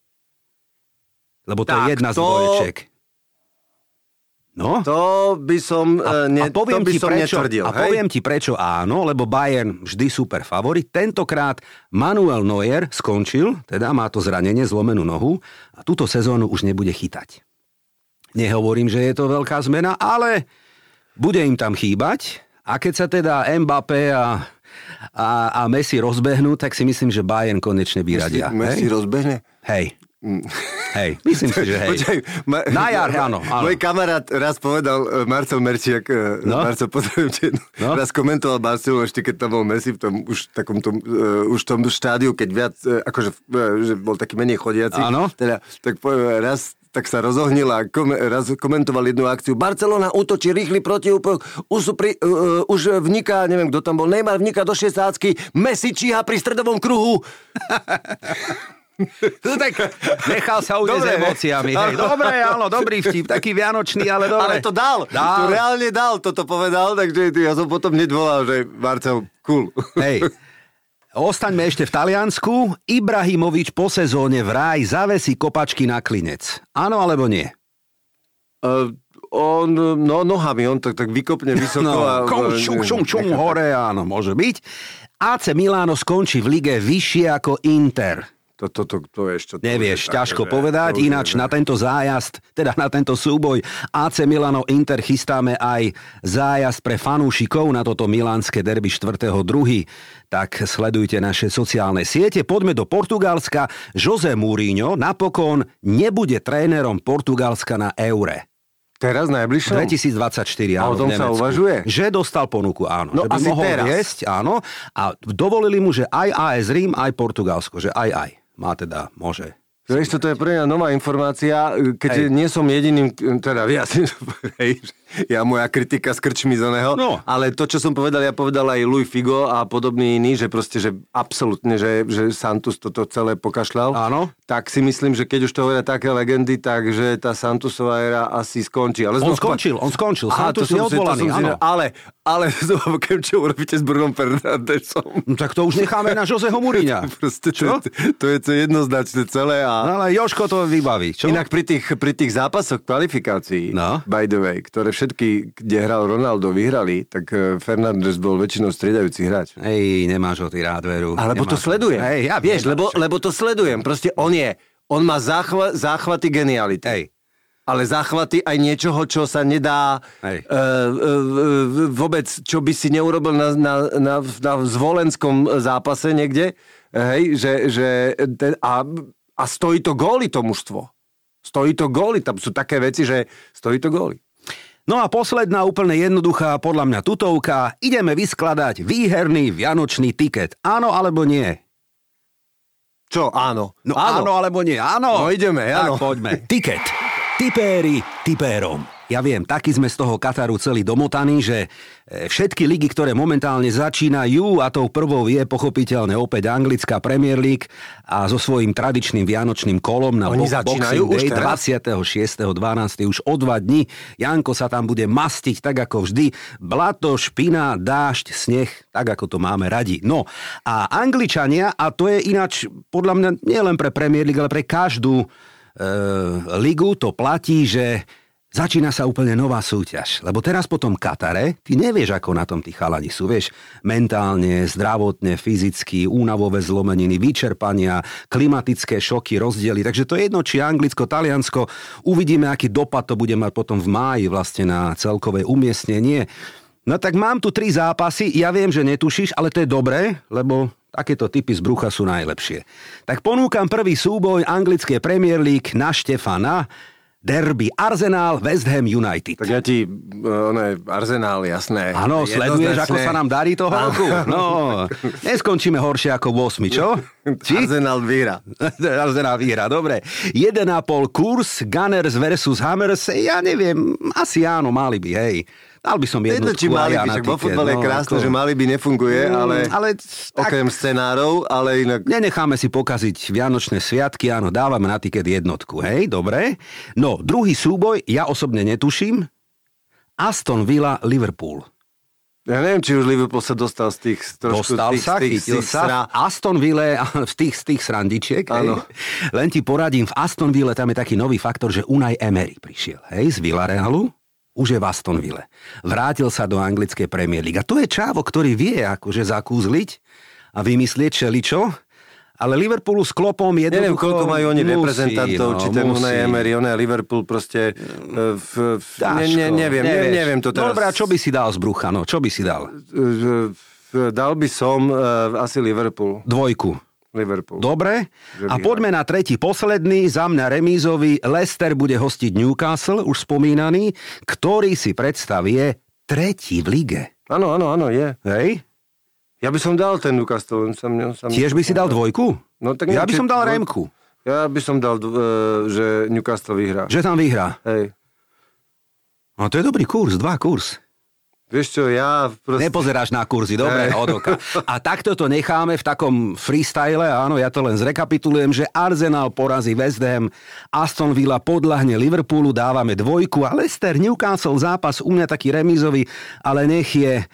Lebo to je Tak, jedna z to- dvoječek. No? To by som, A, e, a ne, poviem, to by ti som prečo, netvrdil. a hej? poviem ti prečo áno, lebo Bayern vždy super favorit. Tentokrát Manuel Neuer skončil, teda má to zranenie, zlomenú nohu a túto sezónu už nebude chytať. Nehovorím, že je to veľká zmena, ale bude im tam chýbať a keď sa teda Mbappé a, a, a Messi rozbehnú, tak si myslím, že Bayern konečne vyradia. Messi hej? rozbehne? hej. Hej, myslím si, že hej. Počkaj, ma, Na jar, áno, áno. Môj kamarát raz povedal, e, Marcel Merčiak, e, No. Marcel, pozdravujem ťa, No. raz komentoval Barcelonu ešte, keď tam bol Messi v tom už takom tom, uh, už tom štádiu, keď viac, uh, akože uh, že bol taký menej chodiaci. Áno. Teda, tak po, raz tak sa rozohnil a kom, raz komentoval jednu akciu. Barcelona útočí rýchly protiútok, už, pri, uh, už vniká, neviem kto tam bol, Neymar vniká do šestácky, Messi číha pri stredovom kruhu. (laughs) No tak nechal sa ujsť s Dobre, emóciami. Hej. (laughs) Dobre, áno, dobrý vtip, taký vianočný, ale dobre. Ale to dal, Dal. to reálne dal, toto povedal, takže ja som potom nedvolal, že Marcel, cool. Hej. (laughs) Ostaňme ešte v Taliansku. Ibrahimovič po sezóne vraj zavesí kopačky na klinec. Áno alebo nie? Uh, on, no nohami, on tak, tak vykopne vysoko No, a... kom, šum, šum, šum, hore, áno, môže byť. AC Milano skončí v lige vyššie ako Inter. To, to, to, to je ešte... to Nevieš, také, ťažko že- povedať, to ináč na tento zájazd, teda na tento súboj AC Milano Inter chystáme aj zájazd pre fanúšikov na toto milánske derby 4.2. Tak sledujte naše sociálne siete. Poďme do Portugalska. Jose Mourinho napokon nebude trénerom Portugalska na Eure. Teraz najbližšom? 2024, A áno, o tom v sa uvažuje? Že dostal ponuku, áno. No že by asi mohol teraz. viesť, áno. A dovolili mu, že aj AS Rím, aj Portugalsko, že aj aj. Má teda, môže. Vieš, toto je pre mňa nová informácia, keďže Hej. nie som jediným, teda ja (laughs) si, hej, (laughs) ja moja kritika z oného. No. Ale to, čo som povedal, ja povedal aj Louis Figo a podobný iný, že proste, že absolútne, že, že Santos toto celé pokašľal. Áno. Tak si myslím, že keď už to hovoria také legendy, takže tá Santusová éra asi skončí. Ale On znova- skončil, on skončil. Aha, Santos to je to odvolaný, áno. Ale, ale (laughs) znova, keď čo urobíte s Brunom Fernandesom? No, tak to už necháme na Joseho Mourinha. (laughs) Proste to, Čo? je- to, je to jednoznačné celé a... No, ale Joško to vybaví. Čo? Inak pri tých, pri tých zápasoch kvalifikácií, No. by the way, ktoré všetky, kde hral Ronaldo, vyhrali, tak eh, Fernández bol väčšinou striedajúci hráč. Ej, nemáš ho ty rád, veru. Alebo to Nemáš ho. sledujem. Hej, ja Vieš, lebo, čo- lebo to sledujem. Proste on je, on má záchva, záchvaty geniality. Hej. Ale záchvaty aj niečoho, čo sa nedá Hej. e, e, e, vôbec, čo by si neurobil na, na, na, na zvolenskom zápase niekde. Hej, že, že ten, a, a stojí to góly to mužstvo. Stojí to góly, tam sú také veci, že stojí to góly. No a posledná úplne jednoduchá, podľa mňa tutovka. Ideme vyskladať výherný vianočný tiket. Áno alebo nie? Čo, áno. No áno, áno alebo nie? Áno. No ideme, áno. Tak poďme. Tiket. Tipéri tipérom. Ja viem, taký sme z toho Kataru celý domotaní, že e, všetky ligy, ktoré momentálne začínajú, a tou prvou je pochopiteľne opäť anglická Premier League a so svojím tradičným vianočným kolom na Oni bo- začínajú Boxing už Day teraz? 26.12. už o dva dni. Janko sa tam bude mastiť tak ako vždy. Blato, špina, dážď, sneh, tak ako to máme radi. No a Angličania, a to je ináč podľa mňa nielen pre Premier League, ale pre každú e, ligu to platí, že Začína sa úplne nová súťaž, lebo teraz po tom Katare, ty nevieš, ako na tom tí chalani sú, vieš, mentálne, zdravotne, fyzicky, únavové zlomeniny, vyčerpania, klimatické šoky, rozdiely, takže to je jedno, či Anglicko, Taliansko, uvidíme, aký dopad to bude mať potom v máji vlastne na celkové umiestnenie. No tak mám tu tri zápasy, ja viem, že netušíš, ale to je dobré, lebo takéto typy z brucha sú najlepšie. Tak ponúkam prvý súboj anglické Premier League na Štefana, derby Arsenal West Ham United. Tak ja ti, eh, ono Arsenal, jasné. Áno, sleduješ, ako sa nám darí toho roku? (laughs) No, neskončíme horšie ako v 8, čo? Či? Arsenal vyhra. (laughs) Arsenal vyhrá, dobre. 1,5 kurz, Gunners versus Hammers, ja neviem, asi áno, mali by, hej. Dal by som Jedno, jednotku či ja by, na však vo futbale je no, krásne, ako- že mali by nefunguje, ale, Mm, ale tak- okrem scenárov, ale inak... Nenecháme si pokaziť Vianočné sviatky, áno, dávame na tiket jednotku, hej, dobre. No, druhý súboj, ja osobne netuším, Aston Villa, Liverpool. Ja neviem, či už Liverpool sa dostal z tých trošku Dostal tých, sa, tých, chytil tých sa. sra... V Aston Ville, (laughs) z tých, z tých srandičiek. Hej. Len ti poradím, v Aston Ville tam je taký nový faktor, že Unai Emery prišiel. Hej, z Villarealu. Už je v Aston Ville. Vrátil sa do anglickej Premier League. A to je čávo, ktorý vie akože zakúzliť a vymyslieť čeličo. Ale Liverpoolu s klopom jednoducho... Neviem, koľko majú oni musí, reprezentantov, no, či ten. Unai Emery, on Liverpool proste... e, V, v, ne, ne, neviem, ne, nevieš. neviem to teraz. Dobre, a čo by si dal z brucha? No, čo by si dal? E, v- Dal by som uh, asi Liverpool. Dvojku. Liverpool. Dobre. Že A poďme na tretí, posledný, za mňa remízový. Leicester bude hostiť Newcastle, už spomínaný, ktorý si predstavie tretí v lige. Áno, áno, áno, je. Hej? Ja by som dal ten Newcastle. sa mne- Tiež by si dal dvojku? No, tak ja by som dal dvoj- Remku, Ja by som dal, uh, že Newcastle vyhrá. že tam vyhrá. Hej. No to je dobrý kurz, dva kurz. Vieš čo, ja proste... Nepozeráš na kurzy, dobre, od oka. A takto to necháme v takom freestyle, áno, ja to len zrekapitulujem, že Arsenal porazí West Ham, Aston Villa podľahne Liverpoolu, dávame dvojku a Leicester, Newcastle zápas u mňa taký remízový, ale nech je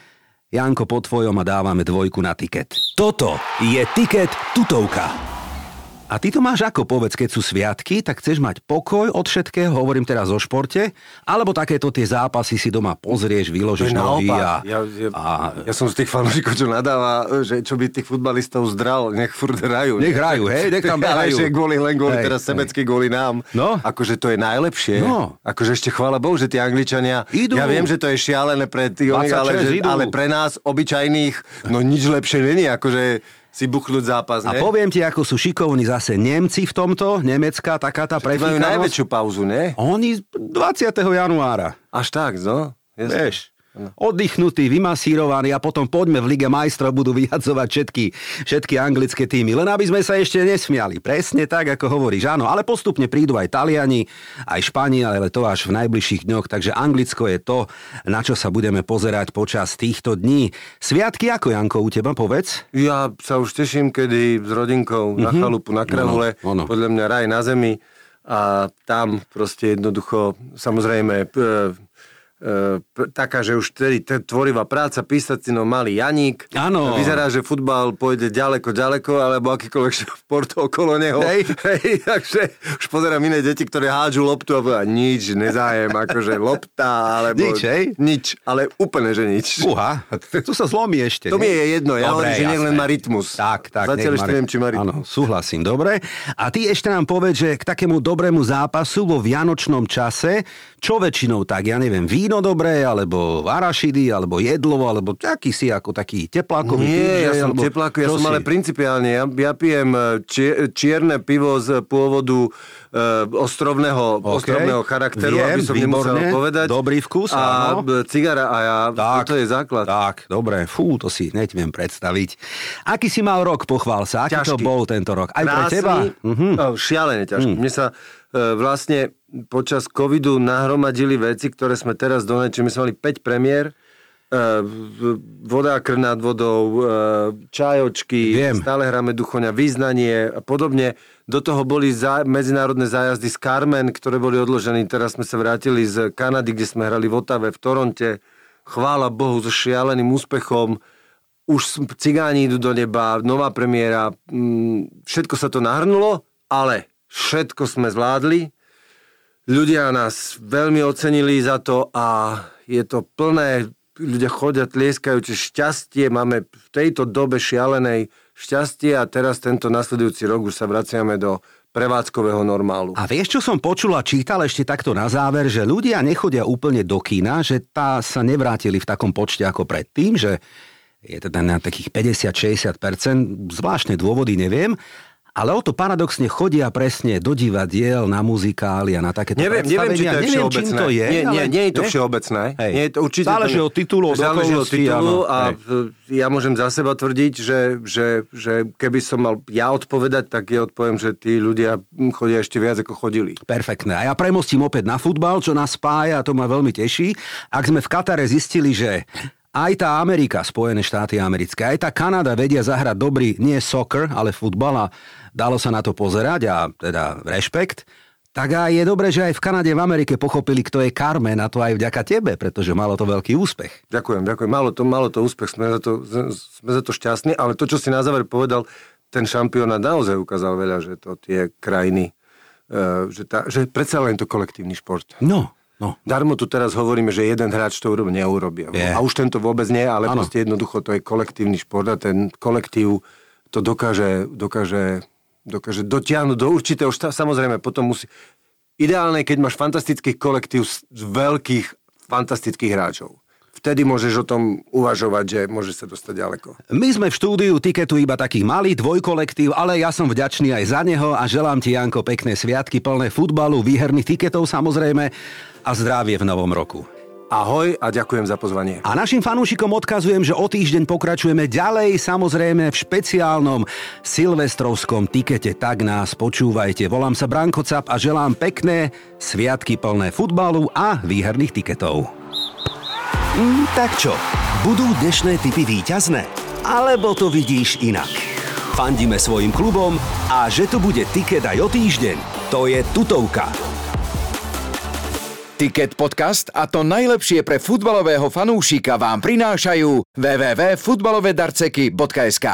Janko po tvojom a dávame dvojku na tiket. Toto je tiket tutovka. A ty to máš ako, povedz, keď sú sviatky, tak chceš mať pokoj od všetkého, hovorím teraz o športe, alebo takéto tie zápasy si doma pozrieš, vyložíš nohy a. Ja, ja, a ja som z tých fanúšikov, čo nadáva, že čo by tých futbalistov zdral, nech furt hrajú. Nech hrajú, hej, nech tam (laughs) behajú. Že kvôli, len kvôli Hej, teraz hej. sebecké kvôli nám. No. Akože to je najlepšie. No. Akože ešte chvála Bohu, že tí Angličania, Idú. ja viem, že to je šialené pre tých, 26 ale, že, idú. ale pre nás, obyčajných, no nič lepšie není, akože si buchnúť zápas, A ne? poviem ti, ako sú šikovní zase Nemci v tomto, Nemecká, taká tá Tí majú prefíkanosť. najväčšiu pauzu, ne? Oni 20. januára, Až tak, no. Vieš. Oddychnutí, vymasírovaní a potom poďme v Lige majstrov budú vyhadzovať všetky, všetky anglické týmy. Len aby sme sa ešte nesmiali. Presne tak, ako hovoríš. Áno, ale postupne prídu aj Taliani, aj Španieli, ale to až v najbližších dňoch. Takže Anglicko je to, na čo sa budeme pozerať počas týchto dní. Sviatky ako, Janko, u teba, povedz? Ja sa už teším, kedy s rodinkou mm-hmm. na chalupu, na kravule, Ono, ono. podľa mňa raj na zemi a tam proste jednoducho, samozrejme, e, taká, že už tedy tvorivá práca, písať si no malý Janík. Áno. Vyzerá, že futbal pôjde ďaleko, ďaleko, alebo akýkoľvek (laughs) šport okolo neho. Hej. (laughs) Hej, takže už pozerám iné deti, ktoré hádžu loptu a povedia, nič, nezájem, (laughs) akože lopta, alebo... Nič, hej? Nič, ale úplne, že nič. Uha, tu sa zlomí ešte. To mi je jedno, ja hovorím, že nech len má rytmus. Tak, tak. Zatiaľ ešte neviem, či má rytmus. Áno, súhlasím, dobre. A ty ešte nám povedz, že k takému dobrému zápasu vo vianočnom čase, čo väčšinou tak, ja neviem, víno dobré, alebo arašidy, alebo jedlo, alebo taký si ako taký teplákový Nie, typ, ja som Alebo tepláko, ja som si? ale principiálne, ja, ja pijem e, čie, čierne pivo z pôvodu e, ostrovného, OK. ostrovného charakteru, Viem, aby som nemusel výborne, povedať. dobrý vkus, A áno. cigara a ja, Tak, to je základ. Tak, dobre, fú, to si hneď viem predstaviť. Aký si mal rok, pochvál sa, aký to Ťažký. bol tento rok? Aj pre Krásny, teba? Mhm. šialene ťažko. Mne sa vlastne počas covidu nahromadili veci, ktoré sme teraz donali, čiže my sme mali 5 premiér, e, voda krv nad vodou, e, čajočky, Viem. stále hráme duchoňa, význanie a podobne. Do toho boli zá, medzinárodné zájazdy z Carmen, ktoré boli odložené. Teraz sme sa vrátili z Kanady, kde sme hrali v Otave, v Toronte. Chvála Bohu, so šialeným úspechom už cigáni idú do neba, nová premiéra, mm, všetko sa to nahrnulo, ale všetko sme zvládli. Ľudia nás veľmi ocenili za to a je to plné, ľudia chodia, tlieskajú, čiže šťastie, máme v tejto dobe šialenej šťastie a teraz tento nasledujúci rok už sa vraciame do prevádzkového normálu. A vieš, čo som počul a čítal ešte takto na záver, že ľudia nechodia úplne do kína, že tá sa nevrátili v takom počte ako predtým, že je teda na takých 50-60%, zvláštne dôvody neviem, ale o to paradoxne chodia presne do divadiel, na muzikály a na takéto Neviem, neviem, či to je. Neviem, čím to je. nie, nie, nie je to všeobecné. Hej. Nie je to, určite Záleží to od titulu, od Záleží od titulu áno. a Hej. v- ja môžem za seba tvrdiť, že, že, že keby som mal ja odpovedať, tak ja odpoviem, že tí ľudia hm, chodia ešte viac, ako chodili. Perfektné. A ja premostím opäť na futbal, čo nás spája a to ma veľmi teší. Ak sme v Katare zistili, že aj tá Amerika, Spojené štáty americké, aj tá Kanada vedia zahrať dobrý, nie soccer, ale futbal a dalo sa na to pozerať a teda rešpekt, tak a je dobré, že aj v Kanade, v Amerike pochopili, kto je Carmen a to aj vďaka tebe, pretože malo to veľký úspech. Ďakujem, ďakujem. Malo to, malo to úspech, sme za to, sme za to šťastní, ale to, čo si na záver povedal, ten šampionát naozaj ukázal veľa, že to tie krajiny, e, že, tá, že predsa len to kolektívny šport. No, no. Darmo tu teraz hovoríme, že jeden hráč to urobi, neurobi. Je. A už tento vôbec nie, ale Áno. proste jednoducho to je kolektívny šport a ten kolektív to dokáže, dokáže, dokáže dotiahnuť do určitého šta- Samozrejme, potom musí... Ideálne, keď máš fantastický kolektív z veľkých, fantastických hráčov. Vtedy môžeš o tom uvažovať, že môže sa dostať ďaleko. My sme v štúdiu Tiketu iba taký malý dvojkolektív, ale ja som vďačný aj za neho a želám ti, Janko, pekné sviatky plné futbalu, výherných tiketov samozrejme a zdravie v novom roku. Ahoj a ďakujem za pozvanie. A našim fanúšikom odkazujem, že o týždeň pokračujeme ďalej, samozrejme v špeciálnom silvestrovskom tikete. Tak nás počúvajte. Volám sa Branko Cap a želám pekné sviatky plné futbalu a výherných tiketov. Mm, tak čo, budú dnešné typy víťazné? Alebo to vidíš inak? Fandíme svojim klubom a že to bude tiket aj o týždeň, to je tutovka. Ticket podcast a to najlepšie pre futbalového fanúšika vám prinášajú www.futbalovedarceky.sk